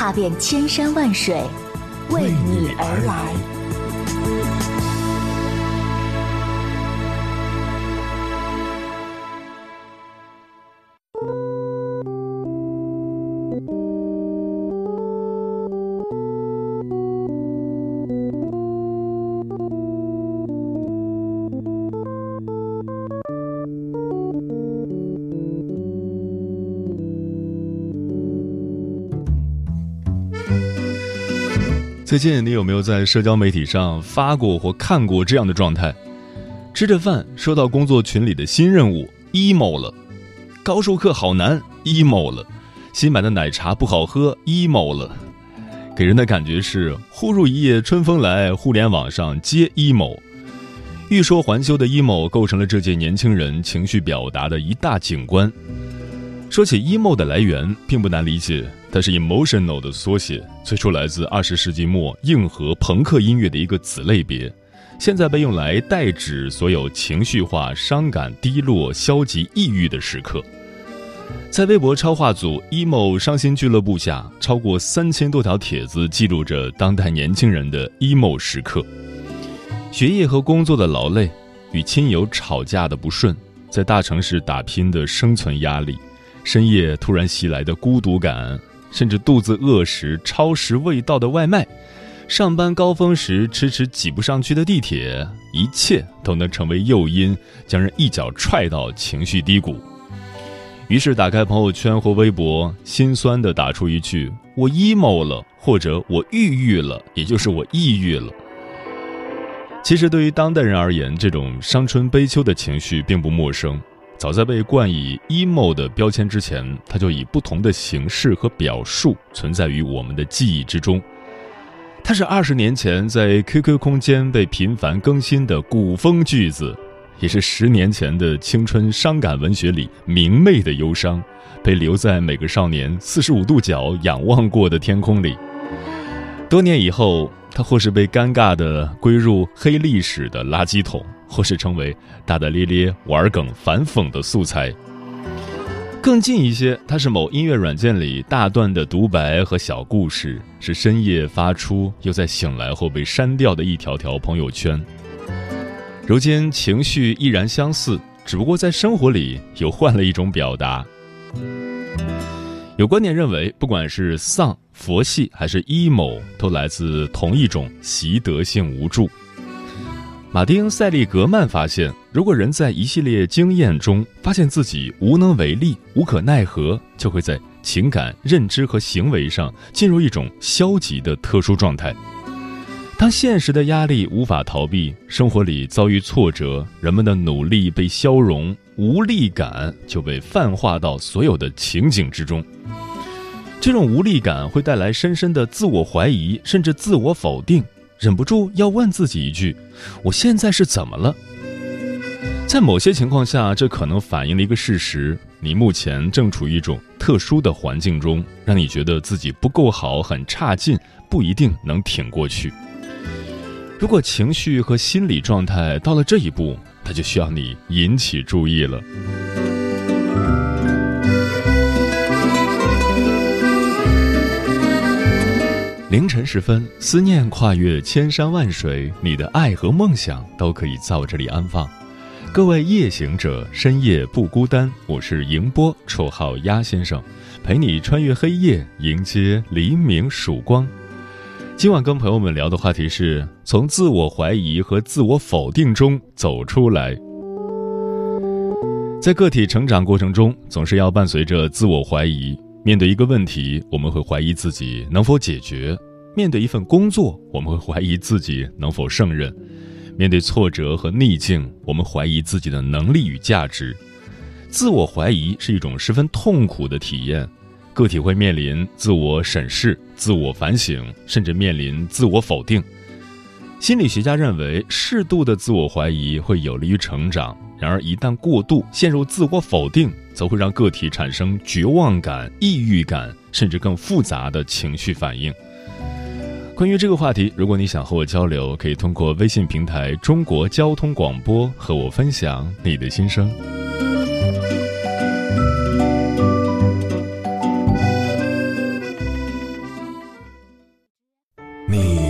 踏遍千山万水，为你而来。最近你有没有在社交媒体上发过或看过这样的状态？吃着饭收到工作群里的新任务，emo 了；高数课好难，emo 了；新买的奶茶不好喝，emo 了。给人的感觉是忽如一夜春风来，互联网上皆 emo。欲说还休的 emo 构成了这届年轻人情绪表达的一大景观。说起 emo 的来源，并不难理解。它是 emotional 的缩写，最初来自二十世纪末硬核朋克音乐的一个子类别，现在被用来代指所有情绪化、伤感、低落、消极、抑郁的时刻。在微博超话组 emo 伤心俱乐部下，超过三千多条帖子记录着当代年轻人的 emo 时刻：学业和工作的劳累，与亲友吵架的不顺，在大城市打拼的生存压力，深夜突然袭来的孤独感。甚至肚子饿时超时未到的外卖，上班高峰时迟迟挤不上去的地铁，一切都能成为诱因，将人一脚踹到情绪低谷。于是打开朋友圈或微博，心酸地打出一句：“我 emo 了”或者“我抑郁了”，也就是我抑郁了。其实对于当代人而言，这种伤春悲秋的情绪并不陌生。早在被冠以 emo 的标签之前，它就以不同的形式和表述存在于我们的记忆之中。它是二十年前在 QQ 空间被频繁更新的古风句子，也是十年前的青春伤感文学里明媚的忧伤，被留在每个少年四十五度角仰望过的天空里。多年以后，它或是被尴尬的归入黑历史的垃圾桶。或是成为大大咧咧玩梗反讽的素材。更近一些，它是某音乐软件里大段的独白和小故事，是深夜发出又在醒来后被删掉的一条条朋友圈。如今情绪依然相似，只不过在生活里又换了一种表达。有观点认为，不管是丧、佛系还是 emo，都来自同一种习得性无助。马丁·塞利格曼发现，如果人在一系列经验中发现自己无能为力、无可奈何，就会在情感、认知和行为上进入一种消极的特殊状态。当现实的压力无法逃避，生活里遭遇挫折，人们的努力被消融，无力感就被泛化到所有的情景之中。这种无力感会带来深深的自我怀疑，甚至自我否定。忍不住要问自己一句：“我现在是怎么了？”在某些情况下，这可能反映了一个事实：你目前正处于一种特殊的环境中，让你觉得自己不够好，很差劲，不一定能挺过去。如果情绪和心理状态到了这一步，那就需要你引起注意了。凌晨时分，思念跨越千山万水，你的爱和梦想都可以在我这里安放。各位夜行者，深夜不孤单。我是迎波，绰号鸭先生，陪你穿越黑夜，迎接黎明曙光。今晚跟朋友们聊的话题是从自我怀疑和自我否定中走出来。在个体成长过程中，总是要伴随着自我怀疑。面对一个问题，我们会怀疑自己能否解决；面对一份工作，我们会怀疑自己能否胜任；面对挫折和逆境，我们怀疑自己的能力与价值。自我怀疑是一种十分痛苦的体验，个体会面临自我审视、自我反省，甚至面临自我否定。心理学家认为，适度的自我怀疑会有利于成长，然而一旦过度陷入自我否定，则会让个体产生绝望感、抑郁感，甚至更复杂的情绪反应。关于这个话题，如果你想和我交流，可以通过微信平台“中国交通广播”和我分享你的心声。你？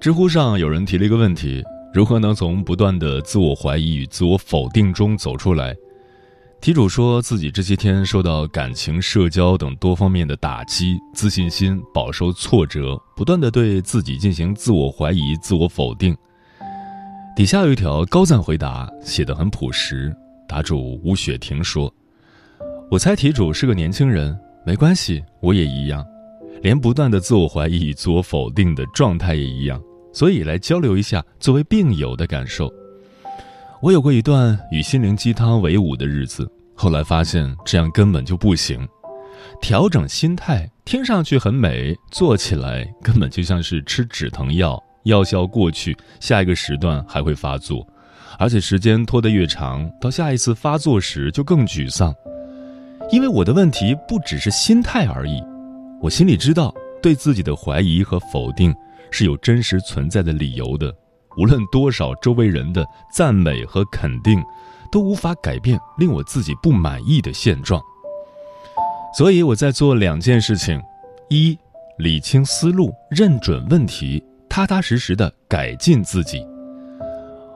知乎上有人提了一个问题：如何能从不断的自我怀疑与自我否定中走出来？题主说自己这些天受到感情、社交等多方面的打击，自信心饱受挫折，不断的对自己进行自我怀疑、自我否定。底下有一条高赞回答，写得很朴实。答主吴雪婷说：“我猜题主是个年轻人，没关系，我也一样，连不断的自我怀疑与自我否定的状态也一样。”所以来交流一下作为病友的感受。我有过一段与心灵鸡汤为伍的日子，后来发现这样根本就不行。调整心态听上去很美，做起来根本就像是吃止疼药，药效过去，下一个时段还会发作，而且时间拖得越长，到下一次发作时就更沮丧。因为我的问题不只是心态而已，我心里知道对自己的怀疑和否定。是有真实存在的理由的，无论多少周围人的赞美和肯定，都无法改变令我自己不满意的现状。所以我在做两件事情：一，理清思路，认准问题，踏踏实实的改进自己。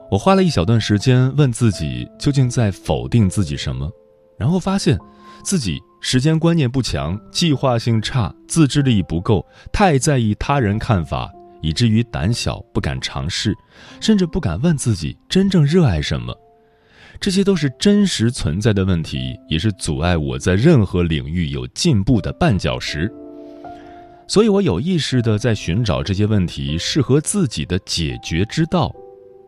我花了一小段时间问自己，究竟在否定自己什么，然后发现，自己。时间观念不强，计划性差，自制力不够，太在意他人看法，以至于胆小不敢尝试，甚至不敢问自己真正热爱什么。这些都是真实存在的问题，也是阻碍我在任何领域有进步的绊脚石。所以我有意识地在寻找这些问题适合自己的解决之道，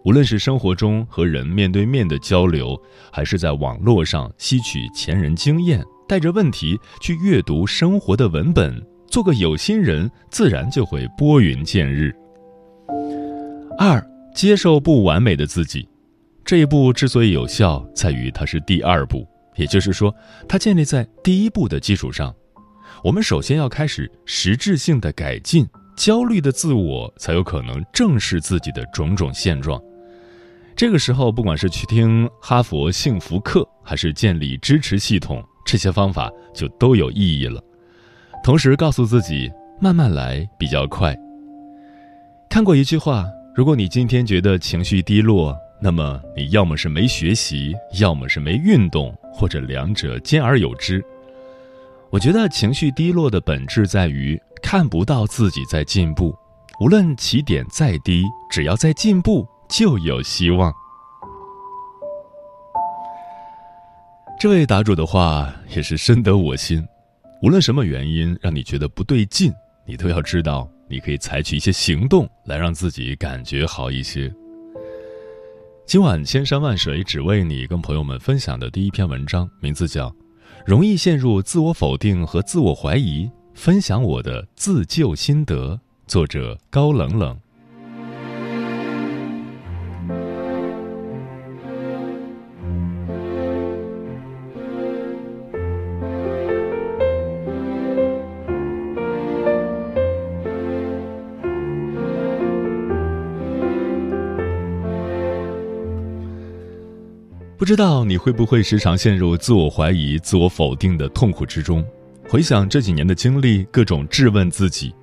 无论是生活中和人面对面的交流，还是在网络上吸取前人经验。带着问题去阅读生活的文本，做个有心人，自然就会拨云见日。二，接受不完美的自己，这一步之所以有效，在于它是第二步，也就是说，它建立在第一步的基础上。我们首先要开始实质性的改进，焦虑的自我才有可能正视自己的种种现状。这个时候，不管是去听哈佛幸福课，还是建立支持系统。这些方法就都有意义了。同时告诉自己，慢慢来比较快。看过一句话：如果你今天觉得情绪低落，那么你要么是没学习，要么是没运动，或者两者兼而有之。我觉得情绪低落的本质在于看不到自己在进步。无论起点再低，只要在进步，就有希望。这位答主的话也是深得我心。无论什么原因让你觉得不对劲，你都要知道，你可以采取一些行动来让自己感觉好一些。今晚千山万水只为你，跟朋友们分享的第一篇文章，名字叫《容易陷入自我否定和自我怀疑》，分享我的自救心得。作者高冷冷。不知道你会不会时常陷入自我怀疑、自我否定的痛苦之中？回想这几年的经历，各种质问自己：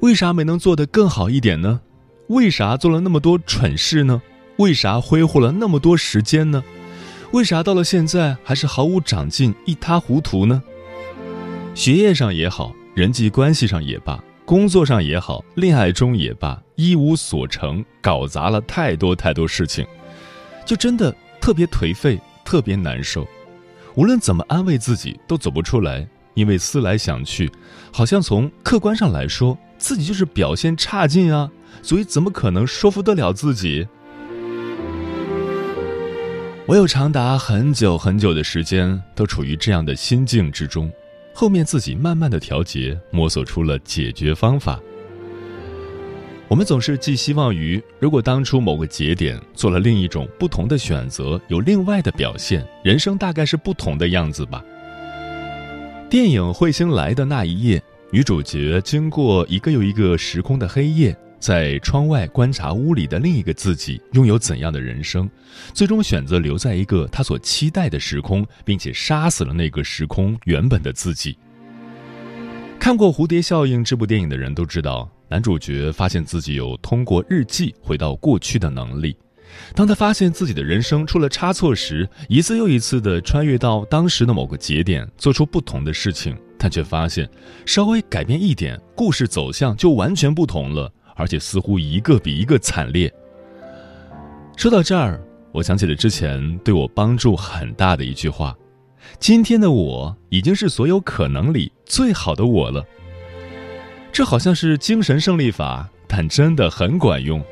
为啥没能做得更好一点呢？为啥做了那么多蠢事呢？为啥挥霍了那么多时间呢？为啥到了现在还是毫无长进、一塌糊涂呢？学业上也好，人际关系上也罢，工作上也好，恋爱中也罢，一无所成，搞砸了太多太多事情，就真的特别颓废，特别难受。无论怎么安慰自己，都走不出来，因为思来想去，好像从客观上来说，自己就是表现差劲啊，所以怎么可能说服得了自己？我有长达很久很久的时间都处于这样的心境之中，后面自己慢慢的调节，摸索出了解决方法。我们总是寄希望于，如果当初某个节点做了另一种不同的选择，有另外的表现，人生大概是不同的样子吧。电影《彗星来的那一夜》，女主角经过一个又一个时空的黑夜。在窗外观察屋里的另一个自己拥有怎样的人生，最终选择留在一个她所期待的时空，并且杀死了那个时空原本的自己。看过《蝴蝶效应》这部电影的人都知道，男主角发现自己有通过日记回到过去的能力。当他发现自己的人生出了差错时，一次又一次地穿越到当时的某个节点，做出不同的事情，但却发现稍微改变一点，故事走向就完全不同了。而且似乎一个比一个惨烈。说到这儿，我想起了之前对我帮助很大的一句话：“今天的我已经是所有可能里最好的我了。”这好像是精神胜利法，但真的很管用。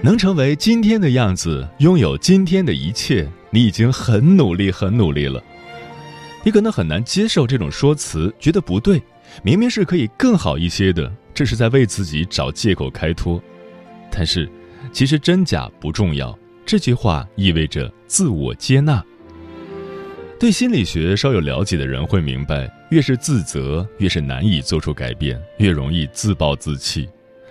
能成为今天的样子，拥有今天的一切，你已经很努力，很努力了。你可能很难接受这种说辞，觉得不对，明明是可以更好一些的，这是在为自己找借口开脱。但是，其实真假不重要，这句话意味着自我接纳。对心理学稍有了解的人会明白，越是自责，越是难以做出改变，越容易自暴自弃，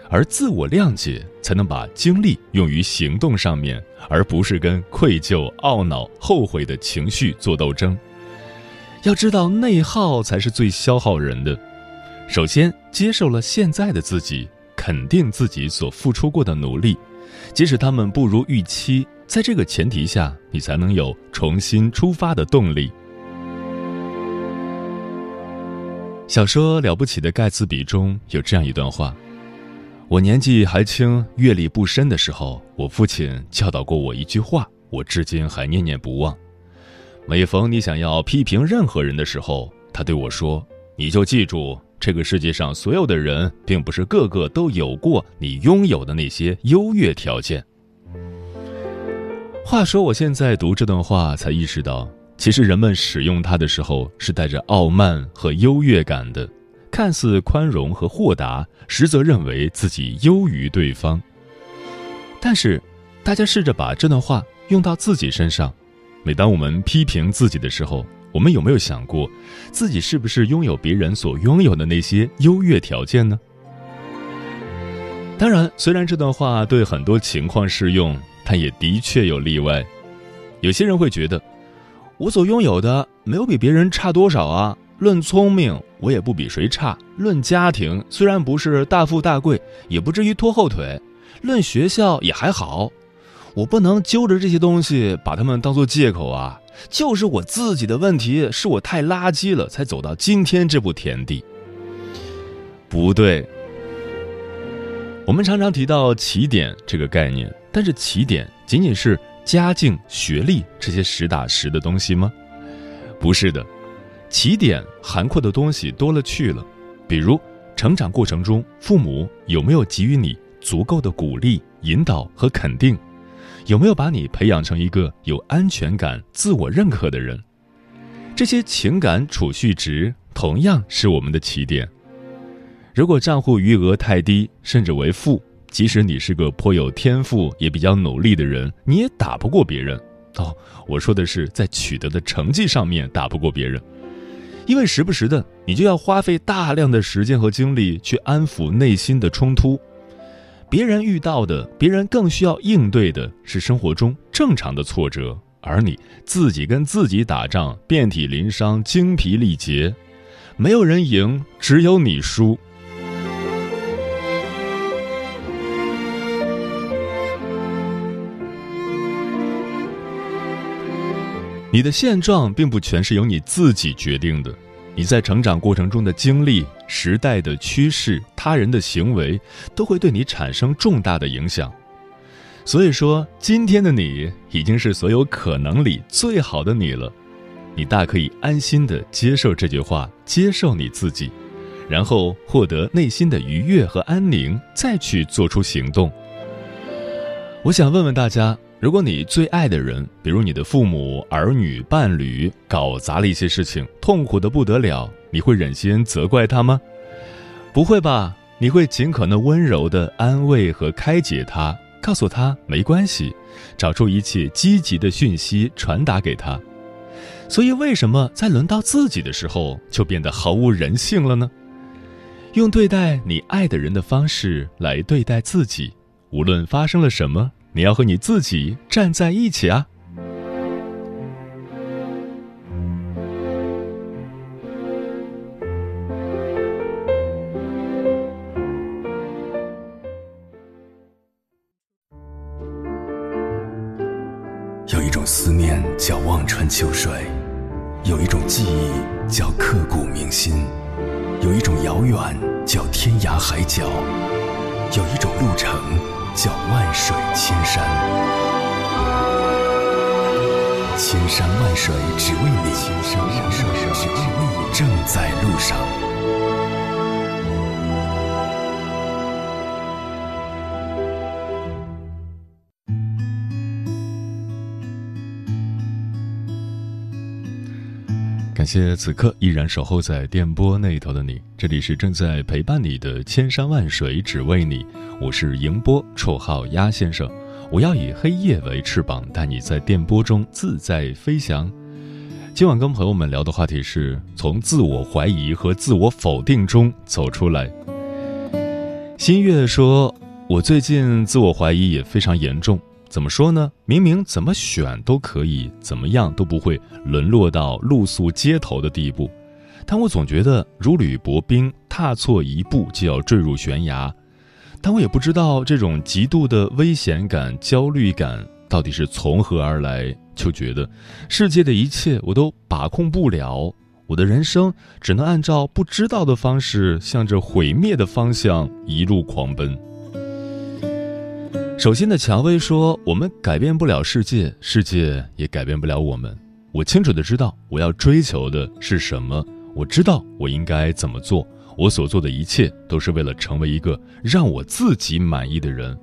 而自我谅解才能把精力用于行动上面，而不是跟愧疚、懊恼、后悔的情绪做斗争。要知道，内耗才是最消耗人的。首先，接受了现在的自己，肯定自己所付出过的努力，即使他们不如预期。在这个前提下，你才能有重新出发的动力。小说《了不起的盖茨比》中有这样一段话：我年纪还轻、阅历不深的时候，我父亲教导过我一句话，我至今还念念不忘。每逢你想要批评任何人的时候，他对我说：“你就记住，这个世界上所有的人，并不是个个都有过你拥有的那些优越条件。”话说，我现在读这段话，才意识到，其实人们使用它的时候是带着傲慢和优越感的，看似宽容和豁达，实则认为自己优于对方。但是，大家试着把这段话用到自己身上。每当我们批评自己的时候，我们有没有想过，自己是不是拥有别人所拥有的那些优越条件呢？当然，虽然这段话对很多情况适用，但也的确有例外。有些人会觉得，我所拥有的没有比别人差多少啊。论聪明，我也不比谁差；论家庭，虽然不是大富大贵，也不至于拖后腿；论学校，也还好。我不能揪着这些东西把他们当做借口啊！就是我自己的问题，是我太垃圾了，才走到今天这步田地。不对，我们常常提到起点这个概念，但是起点仅仅是家境、学历这些实打实的东西吗？不是的，起点涵括的东西多了去了，比如成长过程中父母有没有给予你足够的鼓励、引导和肯定。有没有把你培养成一个有安全感、自我认可的人？这些情感储蓄值同样是我们的起点。如果账户余额太低，甚至为负，即使你是个颇有天赋、也比较努力的人，你也打不过别人。哦，我说的是在取得的成绩上面打不过别人。因为时不时的你就要花费大量的时间和精力去安抚内心的冲突。别人遇到的，别人更需要应对的是生活中正常的挫折，而你自己跟自己打仗，遍体鳞伤，精疲力竭，没有人赢，只有你输。你的现状并不全是由你自己决定的，你在成长过程中的经历、时代的趋势、他人的行为，都会对你产生重大的影响。所以说，今天的你已经是所有可能里最好的你了，你大可以安心的接受这句话，接受你自己，然后获得内心的愉悦和安宁，再去做出行动。我想问问大家。如果你最爱的人，比如你的父母、儿女、伴侣，搞砸了一些事情，痛苦的不得了，你会忍心责怪他吗？不会吧，你会尽可能温柔的安慰和开解他，告诉他没关系，找出一切积极的讯息传达给他。所以，为什么在轮到自己的时候就变得毫无人性了呢？用对待你爱的人的方式来对待自己，无论发生了什么。你要和你自己站在一起啊！有一种思念叫望穿秋水，有一种记忆叫刻骨铭心，有一种遥远叫天涯海角，有一种路程。叫万水千山，千山万水只为你，千山万水只为你，正在路上。感谢此刻依然守候在电波那头的你，这里是正在陪伴你的千山万水只为你。我是迎波，绰号鸭先生。我要以黑夜为翅膀，带你在电波中自在飞翔。今晚跟朋友们聊的话题是从自我怀疑和自我否定中走出来。新月说：“我最近自我怀疑也非常严重。怎么说呢？明明怎么选都可以，怎么样都不会沦落到露宿街头的地步，但我总觉得如履薄冰，踏错一步就要坠入悬崖。”但我也不知道这种极度的危险感、焦虑感到底是从何而来，就觉得世界的一切我都把控不了，我的人生只能按照不知道的方式，向着毁灭的方向一路狂奔。首先的蔷薇说：“我们改变不了世界，世界也改变不了我们。我清楚的知道我要追求的是什么，我知道我应该怎么做。”我所做的一切都是为了成为一个让我自己满意的人，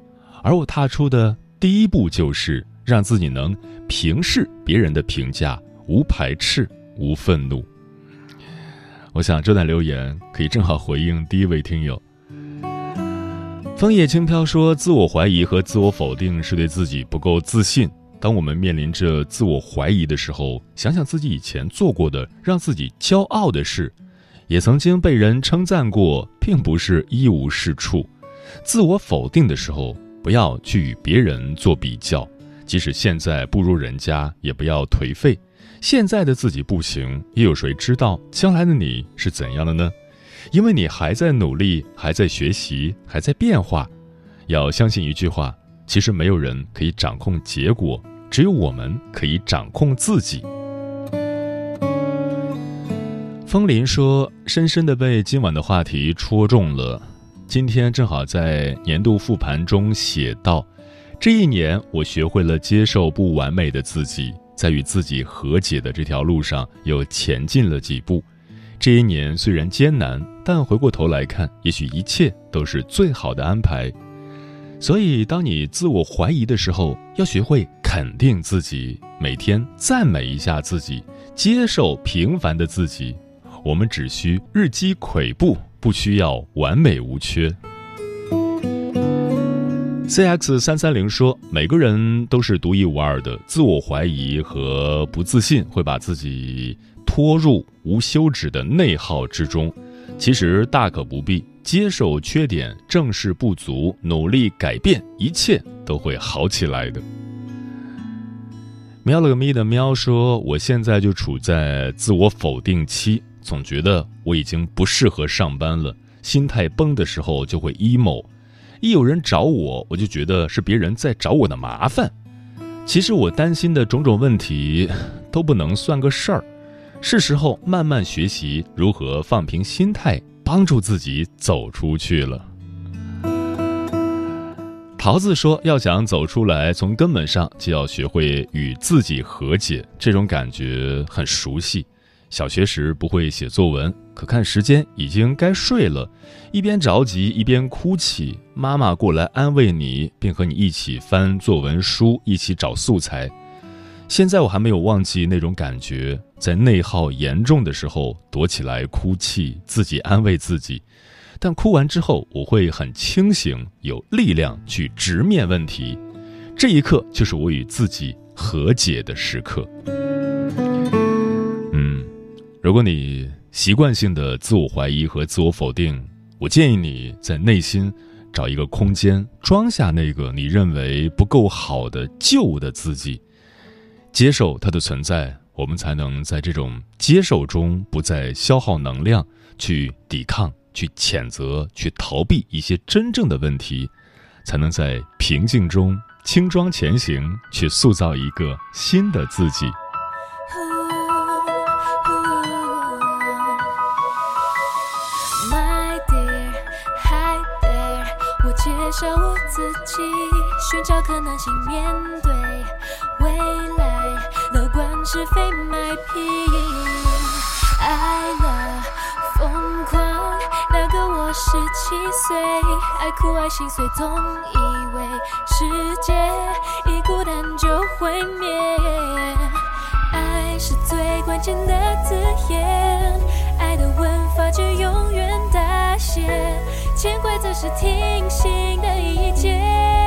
而我踏出的第一步就是让自己能平视别人的评价，无排斥，无愤怒。我想这段留言可以正好回应第一位听友。枫叶轻飘说：“自我怀疑和自我否定是对自己不够自信。当我们面临着自我怀疑的时候，想想自己以前做过的让自己骄傲的事。”也曾经被人称赞过，并不是一无是处。自我否定的时候，不要去与别人做比较，即使现在不如人家，也不要颓废。现在的自己不行，又有谁知道将来的你是怎样的呢？因为你还在努力，还在学习，还在变化。要相信一句话：其实没有人可以掌控结果，只有我们可以掌控自己。风林说：“深深的被今晚的话题戳中了。今天正好在年度复盘中写到，这一年我学会了接受不完美的自己，在与自己和解的这条路上又前进了几步。这一年虽然艰难，但回过头来看，也许一切都是最好的安排。所以，当你自我怀疑的时候，要学会肯定自己，每天赞美一下自己，接受平凡的自己。”我们只需日积跬步，不需要完美无缺。C X 三三零说：“每个人都是独一无二的，自我怀疑和不自信会把自己拖入无休止的内耗之中。其实大可不必，接受缺点，正视不足，努力改变，一切都会好起来的。”喵了个咪的喵说：“我现在就处在自我否定期，总觉得我已经不适合上班了，心态崩的时候就会 emo。”一有人找我，我就觉得是别人在找我的麻烦。其实我担心的种种问题都不能算个事儿，是时候慢慢学习如何放平心态，帮助自己走出去了。桃子说：“要想走出来，从根本上就要学会与自己和解，这种感觉很熟悉。”小学时不会写作文，可看时间已经该睡了，一边着急一边哭泣。妈妈过来安慰你，并和你一起翻作文书，一起找素材。现在我还没有忘记那种感觉，在内耗严重的时候躲起来哭泣，自己安慰自己。但哭完之后，我会很清醒，有力量去直面问题。这一刻就是我与自己和解的时刻。嗯如果你习惯性的自我怀疑和自我否定，我建议你在内心找一个空间，装下那个你认为不够好的旧的自己，接受它的存在，我们才能在这种接受中不再消耗能量去抵抗、去谴责、去逃避一些真正的问题，才能在平静中轻装前行，去塑造一个新的自己。找我自己，寻找可能性，面对未，是非卖批。爱了疯狂，那个我十七岁，爱哭爱心碎，总以为世界一孤单就毁灭。爱是最关键的字眼，爱的文法却永远大写。潜规则是听信的意见。